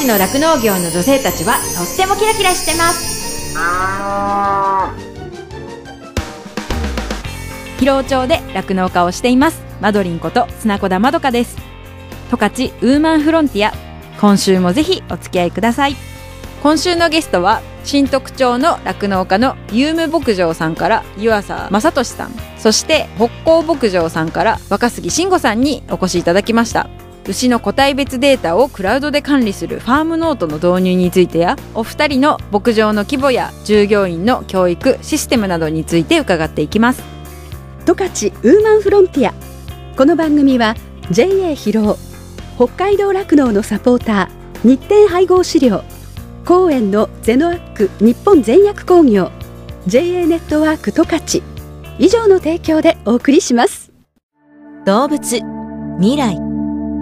勝の酪農業の女性たちはとってもキラキラしてます。広尾町で酪農家をしています。マドリンこと砂子田まどかです。十勝ウーマンフロンティア。今週もぜひお付き合いください。今週のゲストは新特徴の酪農家のユーム牧場さんから湯浅正俊さん。そして北高牧場さんから若杉慎吾さんにお越しいただきました。牛の個体別データをクラウドで管理するファームノートの導入についてやお二人の牧場の規模や従業員の教育システムなどについて伺っていきます。十勝ウーマンフロンティア。この番組は JA 広尾北海道酪農のサポーター日展配合飼料公園のゼノアック日本全薬工業 JA ネットワーク十勝。以上の提供でお送りします。動物未来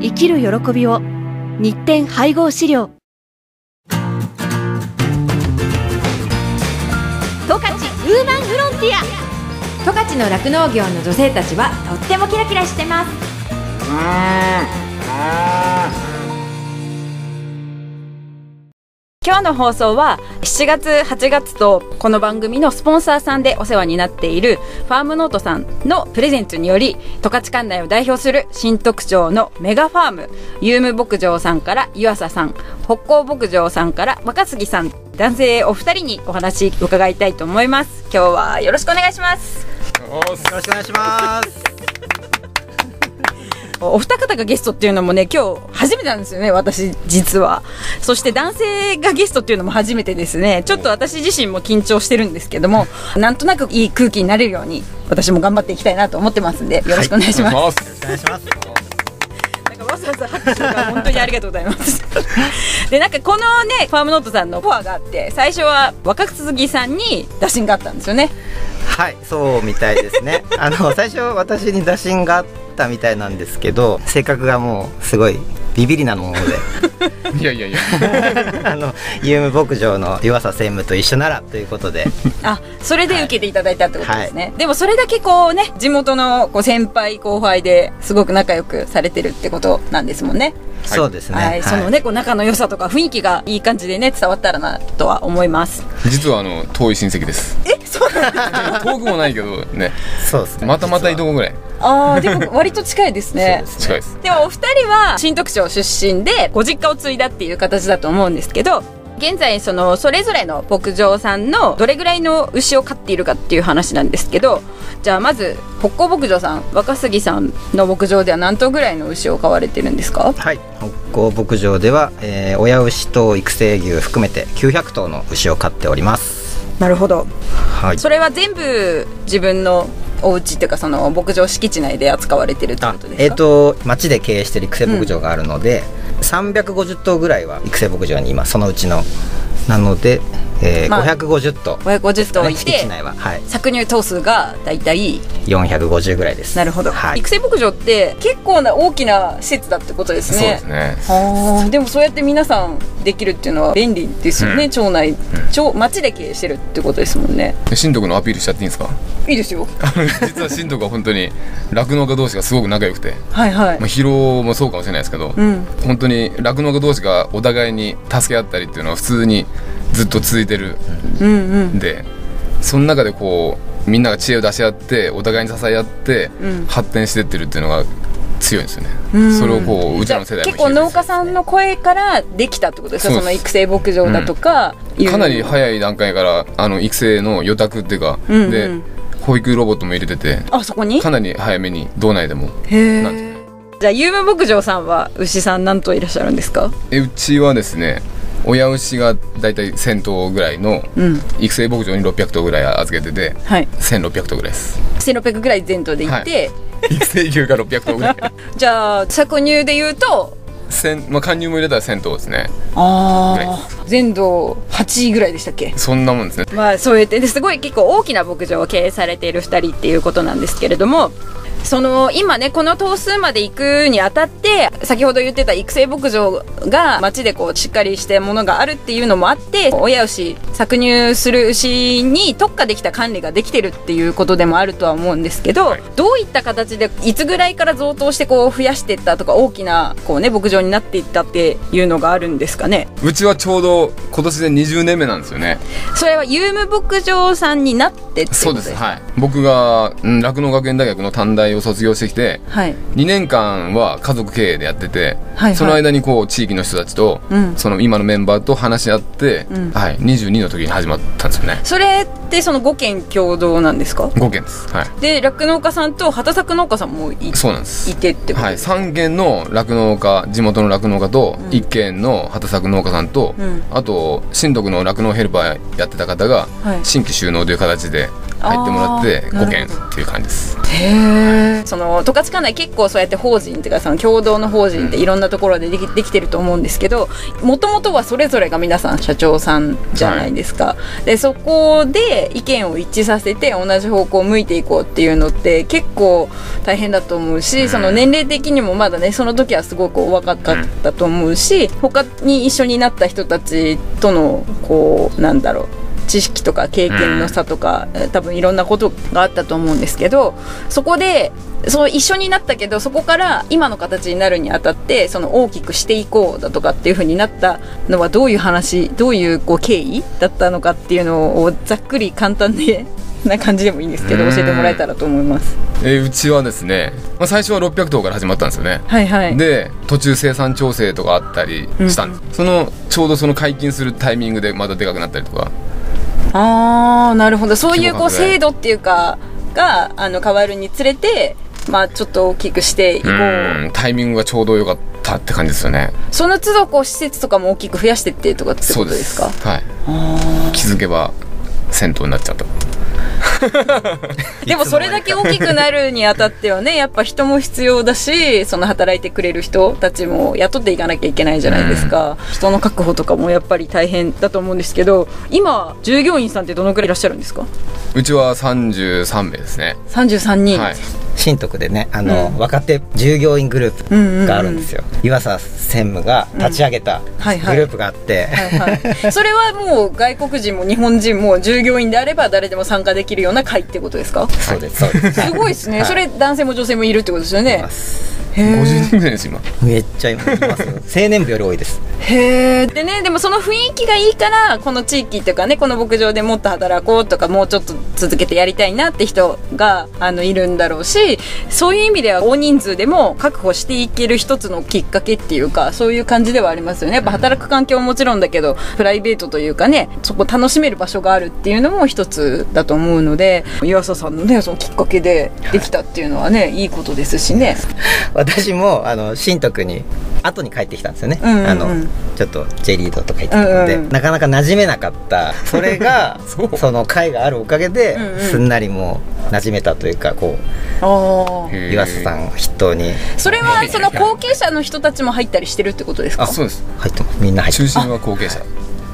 生きる喜びを日展配合飼料。十勝ウーマンフロンティア。十勝の酪農業の女性たちはとってもキラキラしてます今日の放送は7月8月とこの番組のスポンサーさんでお世話になっているファームノートさんのプレゼンツにより十勝管内を代表する新特徴のメガファームユーム牧場さんから湯浅さん北高牧場さんから若杉さん男性お二人にお話伺いたいと思います今日はよろしくお願いしますよろしくお願いします。お二方がゲストっていうのもね今日初めてなんですよね私実は。そして男性がゲストっていうのも初めてですね。ちょっと私自身も緊張してるんですけどもなんとなくいい空気になれるように私も頑張っていきたいなと思ってますんでよろしくお願いします、おお願いします。なんかわざわざ拍手が本当にありがとうございます。でなんかこのねファームノートさんのフォアがあって最初は若杉さんに打診があったんですよね。はい、そうみたいですね。あの最初私に打診があったみたいなんですけど、性格がもうすごいビビりなもので、いやいやいや。あのユーム牧場の湯浅専務と一緒ならということで、あそれで受けていただいたってことですね、でもそれだけこうね地元のこう先輩後輩ですごく仲良くされてるってことなんですもんね。そうですね。はい、そのねこう仲の良さとか雰囲気がいい感じでね伝わったらなとは思います。実はあの遠い親戚です。え、そうなん遠くもないけどね。そうですね。またまた移動ぐらいあーでも割と近いですね近いです。でもお二人は新特徴出身でご実家を継いだっていう形だと思うんですけど現在そのそれぞれの牧場さんのどれぐらいの牛を飼っているかっていう話なんですけどじゃあまず北高牧場さん若杉さんの牧場では何頭ぐらいの牛を飼われてるんですか？はい、北高牧場では、えー親牛と育成牛含めて900頭の牛を飼っております。なるほどはい。それは全部自分のお家っていうかその牧場敷地内で扱われてるってあことですか？えっ、と町で経営してる育成牧場があるので、350頭ぐらいは育成牧場に今そのうちのなので、えーまあ550頭550頭いて敷地内ははい。搾乳頭数がだいたい450ぐらいです。なるほど、はい。育成牧場って結構な大きな施設だってことですそうでね。すね。でもそうやって皆さんできるっていうのは便利ですよね、うん。町内、町町で経営してるってことですもんね。で新徳のアピールしちゃっていいんですか？いいですよ。実は新徳は本当に酪農家同士がすごく仲良くて、はいはい。まあ疲労もそうかもしれないですけど、うん。本当に酪農家同士がお互いに助け合ったりっていうのは普通にずっと続いてるうんうん。でその中でこうみんなが知恵を出し合ってお互いに支え合ってうん。発展してってるっていうのが強いんですよね、うん。それをこううちの世代も結構農家さんの声からできたってことですか？その育成牧場だとか、いう。かなり早い段階からあの育成の予託っていうか、うんうん。で保育ロボットも入れててあそこに？かなり早めに道内でも。へなんです。ねじゃあ有無牧場さんは牛さん何頭いらっしゃるんですか？えうちはですね親牛がだいたい1000頭ぐらいのうん。育成牧場に600頭ぐらい預けててはい。1600頭ぐらいです。1600ぐらい全頭でいて、育成牛が600頭ぐらい。じゃあ搾乳で言うとせんまあ、加入も入れたら銭湯ですね。ああ全道8位ぐらいでしたっけ？そんなもんですね。まあそうやって。ですごい結構大きな牧場を経営されている2人っていうことなんですけれどもその今ねこの頭数まで行くにあたって先ほど言ってた育成牧場が町でこうしっかりしたものがあるっていうのもあって親牛搾乳する牛に特化できた管理ができてるっていうことでもあるとは思うんですけど、はい。どういった形でいつぐらいから増頭してこう増やしていったとか大きなこうね牧場になっていったっていうのがあるんですかね？うちはちょうど今年で20年目なんですよね。それは有無牧場さんになってってことそうです。はい。僕がうん酪農、学園大学の短大を卒業してきてはい。2年間は家族経営でやってて、はいその間にこう地域の人たちと、うん。その今のメンバーと話し合って、うん。はい、22の時に始まったんですよね。それってその5軒共同なんですか？5軒です。はい。で酪農家さんと畑作農家さんもいそうなんです。いてってことはい、ですか、3軒の酪農家地元の酪農家と、ん。1軒の畑作農家さんと、うん。あと新徳の酪農ヘルパーやってた方が、はい。新規収納という形で入ってもらってあー5軒っていう感じです。へえその十勝管内結構そうやって法人っていうかその共同の法人っていろんなところでできできてると思うんですけどもともとはそれぞれが皆さん社長さんじゃないですか、でそこで意見を一致させて同じ方向を向いていこうっていうのって結構大変だと思うし、うん。その年齢的にもまだねその時はすごくお若かったと思うし他に一緒になった人たちとのこうなんだろう知識とか経験の差とか、えー多分いろんなことがあったと思うんですけどそこでそう一緒になったけどそこから今の形になるにあたってその大きくしていこうだとかっていう風になったのはどういう話どういうこう経緯だったのかっていうのをざっくり簡単で な感じでもいいんですけどうん。教えてもらえたらと思います。えーうちはですね、まあ、最初は600頭から始まったんですよね。はいはい。で途中生産調整とかあったりしたんです、そのちょうどその解禁するタイミングでまたでかくなったりとかああなるほど。そういうこう制度っていうかがあの変わるにつれてまあちょっと大きくしていこう。うんタイミングがちょうど良かったって感じですよね。その都度こう施設とかも大きく増やしてってとかってこそうでとです。すかはい気づけば銭湯になっちゃった でもそれだけ大きくなるにあたってはねやっぱ人も必要だしその働いてくれる人たちも雇っていかなきゃいけないじゃないですか、人の確保とかもやっぱり大変だと思うんですけど今従業員さんってどのくらいいらっしゃるんですか？うちは33名ですね。33人、はい新徳でねあの、うん。若手従業員グルーうんうんうん。プがあるんですよ、岩佐専務が立ち上げたグループがあって、それはもう外国人も日本人も従業員であれば誰でも参加できるような会ってことですか？そうですそうです。すごいですね、はい。それ男性も女性もいるってことですよいね50人ぐらいです今。めっちゃいますよ。青年部より多いです。へえでねでもその雰囲気がいいからこの地域っていうかねこの牧場でもっと働こうとかもうちょっと続けてやりたいなって人があのいるんだろうしそういう意味では大人数でも確保していける一つのきっかけっていうかそういう感じではありますよね。やっぱ働く環境ももちろんだけどプライベートというかねそこ楽しめる場所があるっていうのも一つだと思うので岩佐さんのねそのきっかけでできたっていうのはねいいことですしね。私もあの新徳に後に帰ってきたんですよね、うんうんうん。あのちょっと J リードとか行ってたので、うんうん。なかなか馴染めなかった。それが その会があるおかげで、うんうん。すんなりもう馴染めたというかこう岩佐さんを筆頭に。それはその後継者の人たちも入ったりしてるってことですか？あそうです。入ってます。みんな入って中ます。心は後継者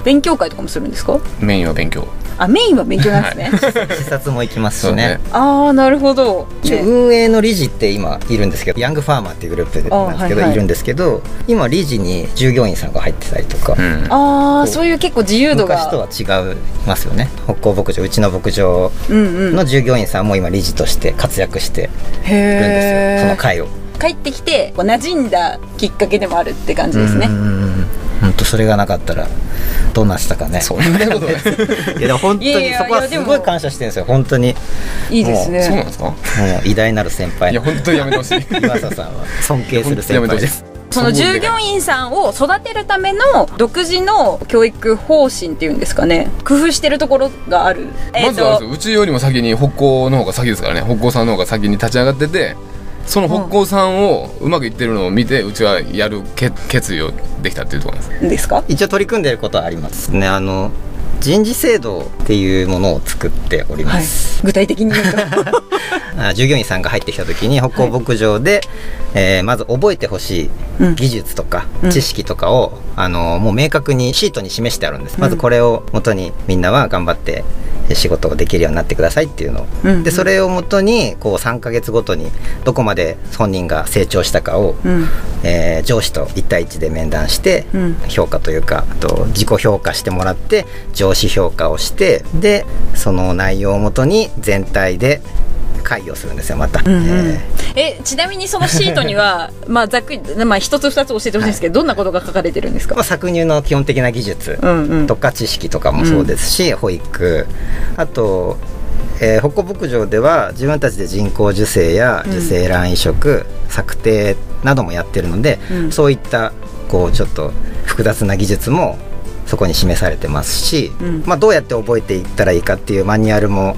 勉強会とかもするんですか？メインは勉強。あメインは勉強なんですね、視察も行きますしね。ああなるほど、運営の理事って今いるんですけどヤングファーマーっていうグループでなんですけど、いはい。いるんですけど今理事に従業員さんが入ってたりとか、うん。ああそういう結構自由度が。昔とは違いますよね。北高牧場うちの牧場の従業員さんも今理事として活躍してるんですよ、その会を。帰ってきて馴染んだきっかけでもあるって感じですね本当それがなかったらどうなってたかね。そんなことない いやでも本当いやいやにそこはすごい感謝してるんですよ本当に。いいですね。そうなんですか？もう偉大なる先輩。いや本当にやめてほしい。岩佐さんは尊敬する先輩です。その従業員さんを育てるための独自の教育方針っていうんですかね。工夫してるところがある。まずはうちよりも先に北高の方が先ですからね。北高さんの方が先に立ち上がっててその北高さんをうまくいってるのを見てうちはやるけ決意をできたっていうところなんです。ですか一応取り組んでることはあります。ねあの人事制度っていうものを作っております、具体的に言うと。あ従業員さんが入ってきた時に北港牧場で、えーまず覚えてほしいうん技術とかうん。知識とかを、あのもう明確にシートに示してあるんです、まずこれを元にみんなは頑張って仕事ができるようになってくださいっていうのを、うんうん。でそれをもとにこう3ヶ月ごとにどこまで本人が成長したかを、うん。えー上司と1対1で面談して、うん。評価というかあと自己評価してもらって上司評価をしてでその内容をもとに全体で会議をするんですよまた、んうん。ええ。ちなみにそのシートには まあざっくりまあ一つ二つ教えてほしいんですけど、どんなことが書かれてるんですか？ーまあ、搾乳の基本的な技術うんうん。とか知識とかもそうですし、保育。あと、えー北港牧場では自分たちで人工授精や受精卵移植、策定などもやってるので、うん。そういったこうちょっと複雑な技術もそこに示されてますし、うん。まあ、どうやって覚えていったらいいかっていうマニュアルも、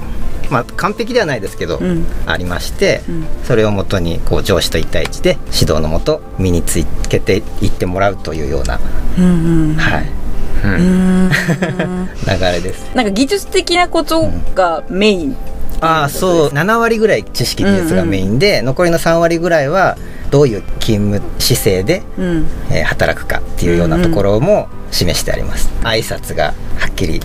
まあ、完璧ではないですけど、うん。ありまして、ん。それをもとにこう上司と1対1で指導のもと身につけていってもらうというような、うんうん。はい、うん。流れです。なんか技術的なことがメイン。ああそう7割ぐらい知識技術がメインで、残りの3割ぐらいはどういう勤務姿勢で、うん。えー働くかっていうようなところも示してあります、挨拶がはっきり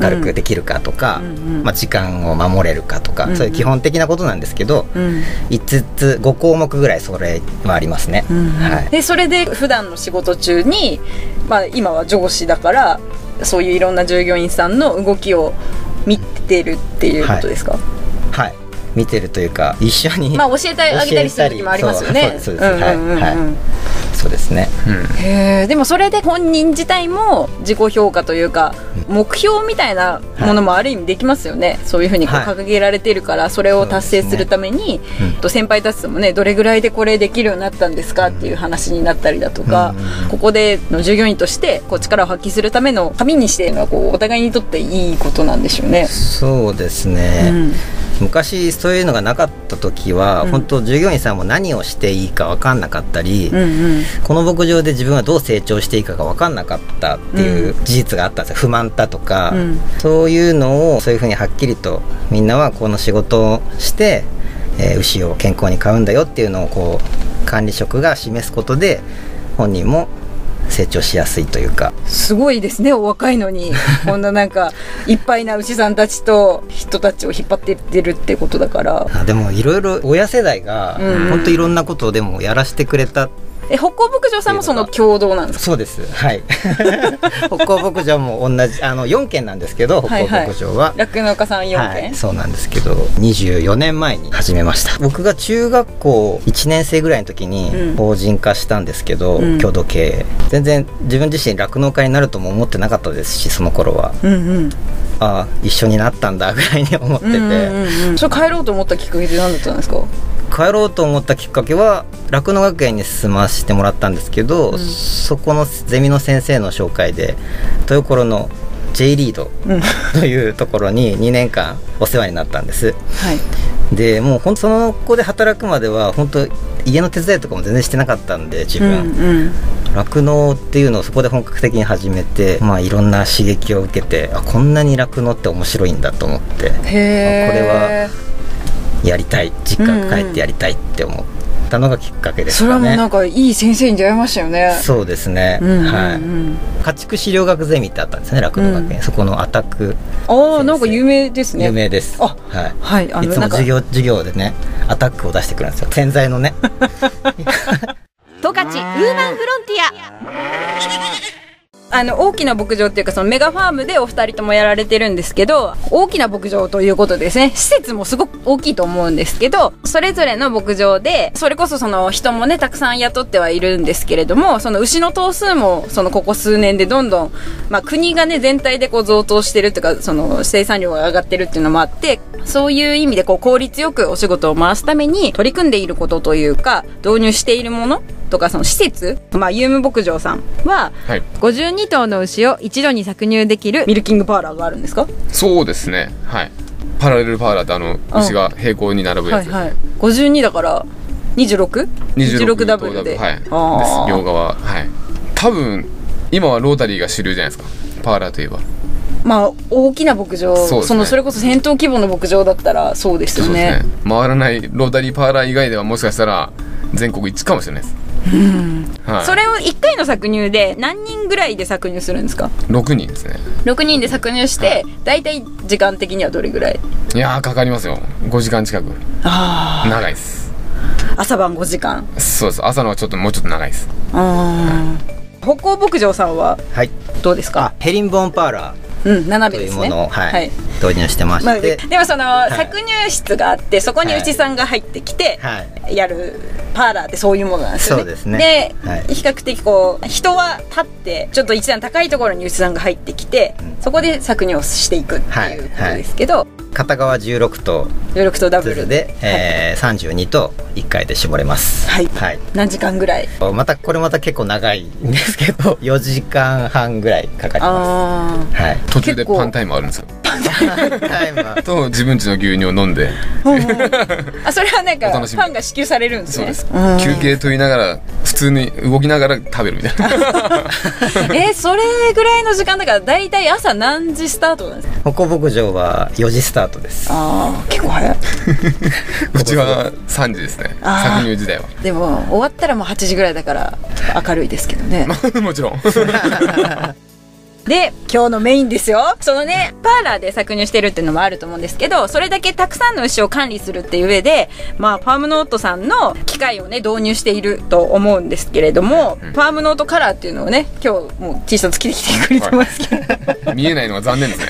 明るくできるかとか、まあ、時間を守れるかとか、そういう基本的なことなんですけど、うん。5つ5項目ぐらいそれはありますね、うんはい、でそれで普段の仕事中に、まあ、今は上司だからそういういろんな従業員さんの動きを見てるっていうことですか、はい、見てるというか一緒に、まあ教えてあげたりする時もありますよね。そうそうです。そうです、うんうんうんうん。はい。はいそうですね。へえでもそれで本人自体も自己評価というか目標みたいなものもある意味できますよね、そういうふうに掲げられてるからそれを達成するために、うんと先輩たちともねどれぐらいでこれできるようになったんですかっていう話になったりだとか、うんここでの従業員としてこう力を発揮するための紙にしているのはこうお互いにとっていいことなんでしょうね。そうですね、うん昔そういうのがなかった時は、うん。本当従業員さんも何をしていいか分かんなかったり、うんうん。この牧場で自分はどう成長していいかが分かんなかったっていう事実があったんですよ。不満だとか、うん。そういうのをそういうふうにはっきりとみんなはこの仕事をして、えー牛を健康に飼うんだよっていうのをこう管理職が示すことで本人も成長しやすいというか。すごいですねお若いのに。こんななんかいっぱいな牛さんたちと人たちを引っ張っていってるってことだから。あでもいろいろ親世代がうん。本当いろんなことをでもやらせてくれたえ北港牧場さんもその共同なんですか？そうです。はい。北港牧場も同じあの4軒なんですけど北港牧場は、酪農家さん4軒、はい、そうなんですけど24年前に始めました。僕が中学校1年生ぐらいの時にうん。法人化したんですけど、うん。共同経営。全然自分自身酪農家になるとも思ってなかったですしその頃は。うんうん。ああ一緒になったんだぐらいに思ってて、うんうんうん。それ帰ろうと思ったきっかけって何だったんですか？帰ろうと思ったきっかけは酪農学園に進ませてもらったんですけど、うん。そこのゼミの先生の紹介で豊頃の J リードうん。はというところに2年間お世話になったんです。い。でもうほんとその子で働くまでは本当家の手伝いとかも全然してなかったんで自うん分酪農、っていうのをそこで本格的に始めてまあいろんな刺激を受けてあこんなに酪農って面白いんだと思って。うん、へえやりたい実家帰ってやりたいって思ったのがきっかけですそれはもうなんかいい先生に出会いましたよね。そうですね、うんうんうん。はい。家畜飼料学ゼミってあったんですね酪農学園、うんそこのアタックああなんか有名ですね。有名です、あはい。はいあいつものなんか。授業授業でねアタックを出してくるんですよ。洗剤のね。十勝ウーマンフロンティあの大きな牧場っていうかそのメガファームでお二人ともやられてるんですけど大きな牧場ということですね。施設もすごく大きいと思うんですけどそれぞれの牧場でそれこそその人もねたくさん雇ってはいるんですけれどもその牛の頭数もそのここ数年でどんどん、まあ、国がね全体でこう増頭してるっていうかその生産量が上がってるっていうのもあってそういう意味でこう効率よくお仕事を回すために取り組んでいることというか導入しているものとかその施設、まあ、ユーム牧場さんははい。52頭の牛を一度に搾乳できるミルキングパーラーがあるんですか？そうですね。はい。パラレルパーラーってあの牛が平行に並ぶやつ。はいはい。52だから 26?26 26ダブルで。はい。です。両側。はい。多分今はロータリーが主流じゃないですか。パーラーといえば。まあ大きな牧場そね。のそれこそ戦闘規模の牧場だったらそうですよね。そうですね。回らないロータリーパーラー以外ではもしかしたら全国一かもしれないです、はい、それを1回の搾乳で何人ぐらいで搾乳するんですか？6人ですね。6人で搾乳して大体時間的にはどれぐらい？いやーかかりますよ。5時間近く。あ長いです。あ朝晩5時間？そうです。朝のはちょっともうちょっと長いです。あ歩行牧場さんははい。どうですか？あヘリンボーンパーラうんとめですね。いうものを、はいはい。導入してままあ、して、でもその、い。搾乳室があってそこに牛さんが入ってきて、はい。やるパーラーってそういうものなんですよね。そうですね。で、はい。比較的こう人は立ってちょっと一段高いところに牛さんが入ってきて、うん。そこで搾乳をしていくっていうことですけど、片側16と16とダブル。で、えー32と1回で絞れます。はい。はい。何時間ぐらい？またこれまた結構長いんですけど 4時間半ぐらいかかりまあすはい。途中でパンタイムあるんですよタイムは と自分家の牛乳を飲んで。ーあそれはなんかパンが支給されるんですね。休憩取りながら普通に動きながら食べるみたいな。えそれぐらいの時間だから大体朝何時スタートなんですか？歩行牧場は4時スタートです。ああ結構早い。うちは3時ですね。搾乳時代は。でも終わったらもう8時ぐらいだから明るいですけどね。もちろんで今日のメインですよ。そのねパーラーで搾乳してるっていうのもあると思うんですけどそれだけたくさんの牛を管理するっていう上でまあファームノートさんの機械をね導入していると思うんですけれども、ファームノートカラーっていうのをね今日もう T シャツ着てきてくれてますけど、見えないのが残念ですね。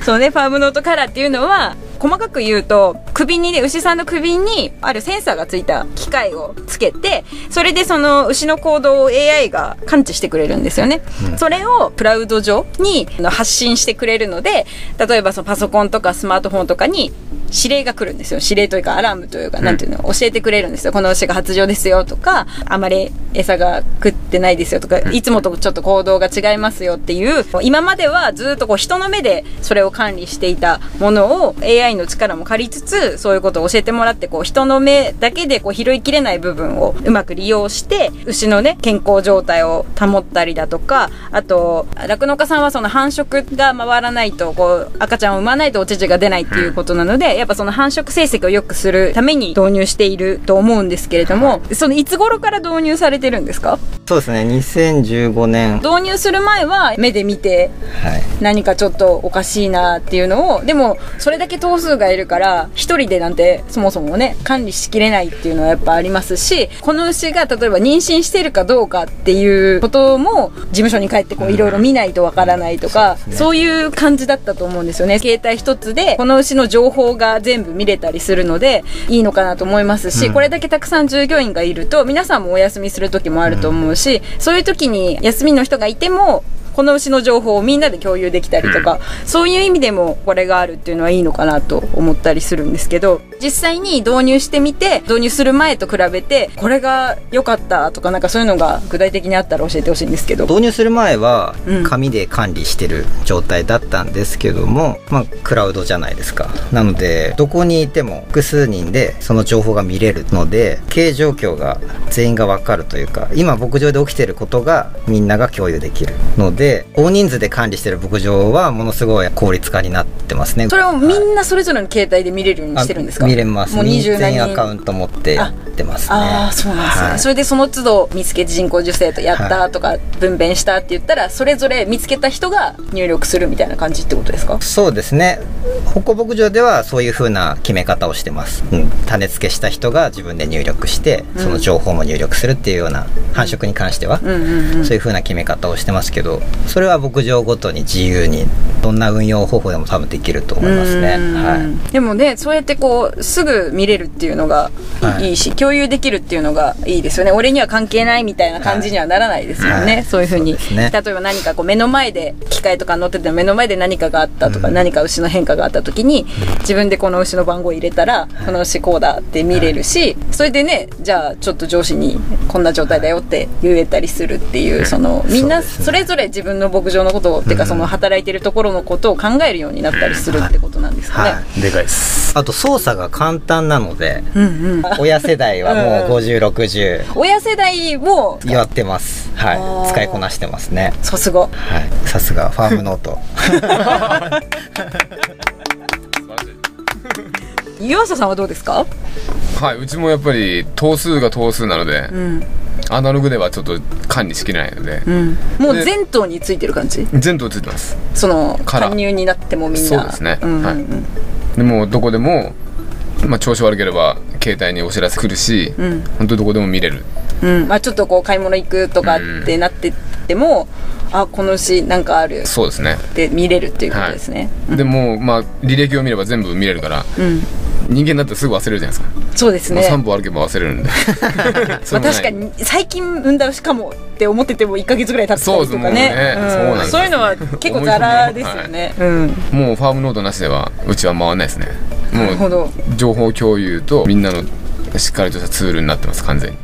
そうねファームノートカラーっていうのは細かく言うと首にね牛さんの首にあるセンサーがついた機械をつけてそれでその牛の行動を AI が感知してくれるんですよね、それをクラウド上にあの発信してくれるので例えばそのパソコンとかスマートフォンとかに指令が来るんですよ。指令というかアラームというか、なんていうの教えてくれるんですよ。この牛が発情ですよとかあまり餌が食ってないですよとかいつもとちょっと行動が違いますよっていう今まではずっとこう人の目でそれを管理していたものを AI の力も借りつつそういうことを教えてもらってこう人の目だけでこう拾いきれない部分をうまく利用して牛のね健康状態を保ったりだとかあと酪農家さんはその繁殖が回らないとこう赤ちゃんを産まないとお乳が出ないっていうことなのでやっぱその繁殖成績を良くするために導入していると思うんですけれどもそのいつ頃から導入されてるんですか？そうですね2015年。導入する前は目で見てはい。何かちょっとおかしいなっていうのをでもそれだけ頭数がいるから一人でなんてそもそもね管理しきれないっていうのはやっぱありますしこの牛が例えば妊娠してるかどうかっていうことも事務所に帰ってこういろいろ見ないとわからないとか、そうですね。そういう感じだったと思うんですよね。携帯一つでこの牛の情報が全部見れたりするのでいいのかなと思いますし、うん。これだけたくさん従業員がいると皆さんもお休みする時もあると思うし、そういう時に休みの人がいてもこの牛の情報をみんなで共有できたりとか、そういう意味でもこれがあるっていうのはいいのかなと思ったりするんですけど実際に導入してみて導入する前と比べてこれが良かったとかなんかそういうのが具体的にあったら教えてほしいんですけど。導入する前はうん。紙で管理してる状態だったんですけども、まあクラウドじゃないですか。なのでどこにいても複数人でその情報が見れるので経営状況が全員が分かるというか今牧場で起きてることがみんなが共有できるので大人数で管理してる牧場はものすごい効率化になってますね。それをみんなそれぞれの携帯で見れるようにしてるんですか？あ見れます。もう二十何人。アカウント持って。やってますね。ああそうなんですね、はい。それでその都度見つけて人工授精とやったとか分娩したって言ったらそれぞれ見つけた人が入力するみたいな感じってことですか？そうですね。歩行牧場ではそういう風な決め方をしてます、うん、種付けした人が自分で入力してその情報も入力するっていうような繁殖に関しては、うんうんうんそういう風な決め方をしてますけどそれは牧場ごとに自由にどんな運用方法でも多分できると思いますね。うんはい。でもねそうやってこうすぐ見れるっていうのがはい。いいし、共有できるっていうのがいいですよね。俺には関係ないみたいな感じにはならないですよね、はい。そういうふうに。ね。例えば何かこう目の前で機械とか乗ってて目の前で何かがあったとか、うん。何か牛の変化があった時に自分でこの牛の番号入れたら、この牛こうだって見れるし、それでねじゃあちょっと上司にこんな状態だよって言えたりするっていうそのみんなそれぞれ自分の牧場のことを、っていうかその働いてるところのことを考えるようになったりするってことなんですかね。はい。でかいです。あと操作が簡単なのでうんうん。親世代代はもう5060親世代もやってます。はい。使いこなしてますね。さすが。はい。さすが。ファームノート。湯浅さんはどうですか？はい。うちもやっぱり頭数が頭数なので、うん。アナログではちょっと管理しきれないので、うん。もうで全頭についてる感じ？全頭ついてます。その加入になってもみんな。そうですね。うんうんうん。はいでもどこでも、まあ、調子悪ければ携帯にお知らせ来るし、うん。本当どこでも見れる。うん。まあ、ちょっとこう買い物行くとかってなってっても、あこの牛なんかある。そうですね。って見れるっていうことですね、でもまあ履歴を見れば全部見れるからうん。人間だってすぐ忘れるじゃないですか、そうですね。もう3歩歩けば忘れるんで。そ まあ、確かに最近産んだ牛かもって思ってても1か月ぐらい経ったりとかね。そうですもうね。うん。そういうのは結構ザラですよね、うん。もうファームノートなしではうちは回らないですねもうなるほど。情報共有とみんなのしっかりとしたツールになってます完全に。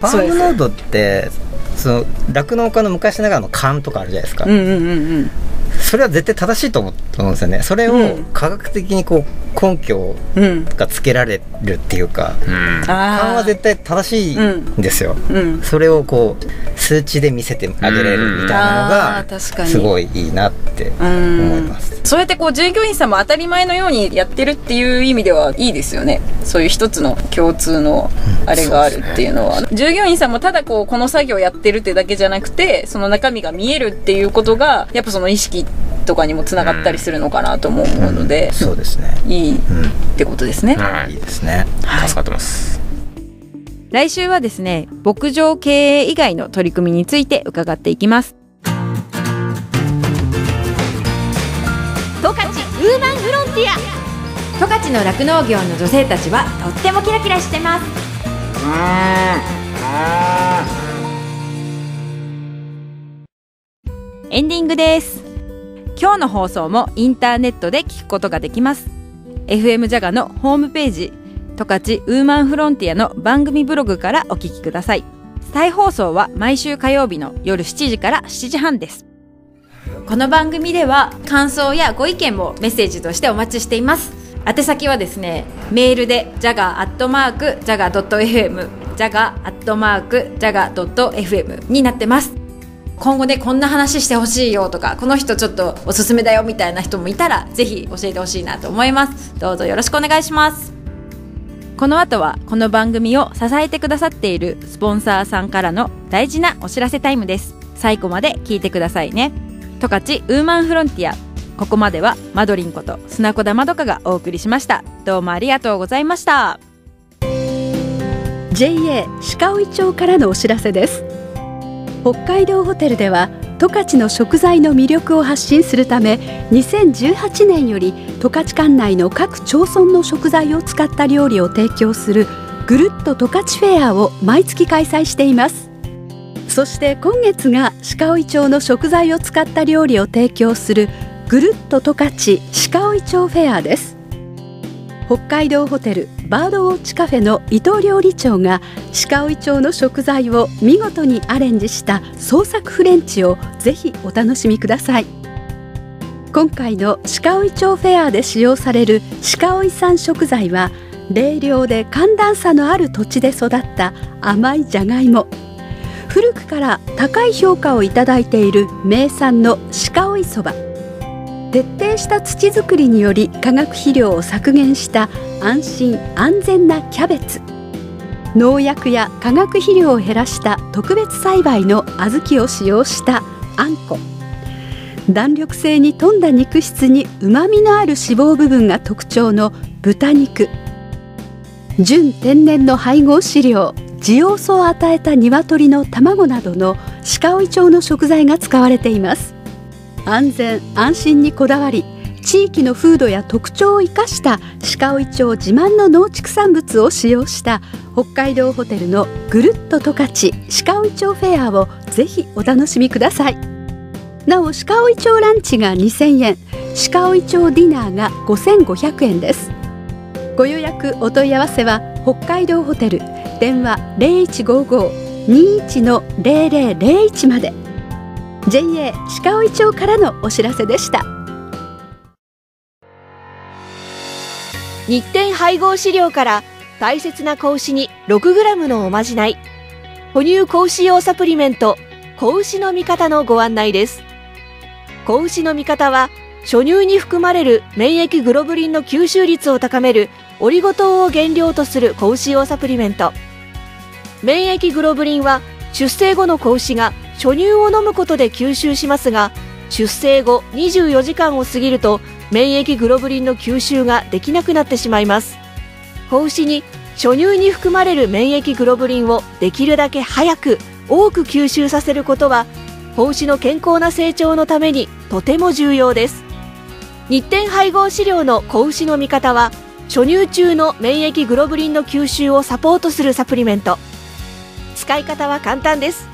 ファームノートってその酪農家の昔ながらの勘とかあるじゃないですか、うんうんうんうんそれは絶対正しいと思うんですよね。それをうん。科学的にこう根拠うんがつけられるっていうか。うん。は絶対正しいんですよ、うん。それをこう数値で見せてあげれるみたいなのがすごいいいなって思います。そうやってこう従業員さんも当たり前のようにやってるっていう意味ではいいですよね。そういう一つの共通のあれがあるっていうのは、従業員さんもただこうこの作業やってるってだけじゃなくてその中身が見えるっていうことがやっぱその意識とかにもつながったりするのかなとも思うので、そうですね。いいってことですね、はい。いいですね。助かってます来週はですね牧場経営以外の取り組みについて伺っていきます。十勝ウーマンフロンティア。十勝の酪農業の女性たちはとってもキラキラしてます。エンディングです今日の放送もインターネットで聞くことができます。FM ジャガのホームページ十勝ウーマンフロンティアの番組ブログからお聞きください。再放送は毎週火曜日の夜7時から7時半です。この番組では感想やご意見もメッセージとしてお待ちしています。宛先はですねメールで jaga.jaga.fm jaga.jaga.fm になってます。今後でこんな話してほしいよとかこの人ちょっとおすすめだよみたいな人もいたらぜひ教えてほしいなと思います。どうぞよろしくお願いします。この後はこの番組を支えてくださっているスポンサーさんからの大事なお知らせタイムです。最後まで聞いてくださいね。十勝ウーマンフロンティア。ここまではマドリンこと砂子田まどかがお送りしました。どうもありがとうございました。JA 鹿追町からのお知らせです北海道ホテルでは十勝の食材の魅力を発信するため2018年より十勝管内の各町村の食材を使った料理を提供するぐるっと十勝フェアを毎月開催しています。そして今月が鹿追町の食材を使った料理を提供するぐるっと十勝鹿追町フェアです。北海道ホテルバードウォッチカフェの伊藤料理長が鹿追町の食材を見事にアレンジした創作フレンチをぜひお楽しみください。今回の鹿追町フェアで使用される鹿追産食材は冷涼で寒暖差のある土地で育った甘いじゃがいも。古くから高い評価をいただいている名産の鹿追そば。徹底した土作りにより化学肥料を削減した安心安全なキャベツ農薬や化学肥料を減らした特別栽培の小豆を使用したあんこ。弾力性に富んだ肉質にうまみのある脂肪部分が特徴の豚肉。純天然の配合飼料滋養素を与えた鶏の卵などの鹿追町の食材が使われています。安全安心にこだわり地域の風土や特徴を生かした鹿追町自慢の農畜産物を使用した北海道ホテルのぐるっと十勝鹿追町フェアをぜひお楽しみください。なお鹿追町ランチが2000円鹿追町ディナーが5500円です。ご予約お問い合わせは北海道ホテル電話0155-21-0001まで。JA 鹿追町からのお知らせでした。日展配合資料から大切な子牛に 6g のおまじない。哺乳子牛用サプリメント子牛の味方のご案内です。子牛の味方は初乳に含まれる免疫グロブリンの吸収率を高めるオリゴ糖を原料とする子牛用サプリメント。免疫グロブリンは出生後の子牛が初乳を飲むことで吸収しますが出生後24時間を過ぎると免疫グロブリンの吸収ができなくなってしまいます。子牛に初乳に含まれる免疫グロブリンをできるだけ早く多く吸収させることは子牛の健康な成長のためにとても重要です。日展配合飼料の子牛の味方は初乳中の免疫グロブリンの吸収をサポートするサプリメント。使い方は簡単です。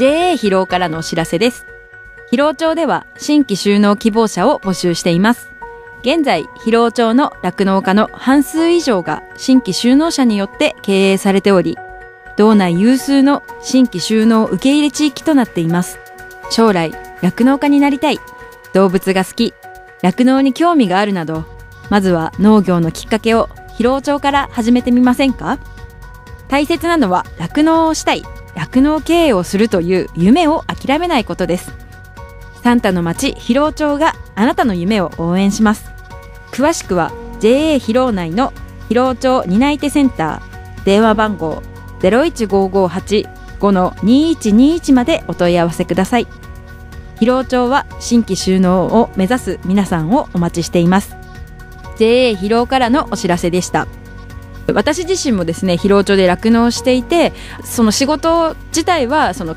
JA 疲労からのお知らせです。疲労町では新規収納希望者を募集しています。現在、疲労町の酪農家の半数以上が新規収納者によって経営されており、道内有数の新規収納受け入れ地域となっています。将来、酪農家になりたい、動物が好き、酪農に興味があるなど、まずは農業のきっかけを疲労町から始めてみませんか？大切なのは酪農をしたい酪農経営をするという夢を諦めないことです。サンタの町広尾町があなたの夢を応援します。詳しくは JA 広尾内の広尾町担い手センター電話番号015585-2121までお問い合わせください。広尾町は新規収納を目指す皆さんをお待ちしています。JA 広尾からのお知らせでした。私自身もですね広尾町で酪農していてその仕事自体はその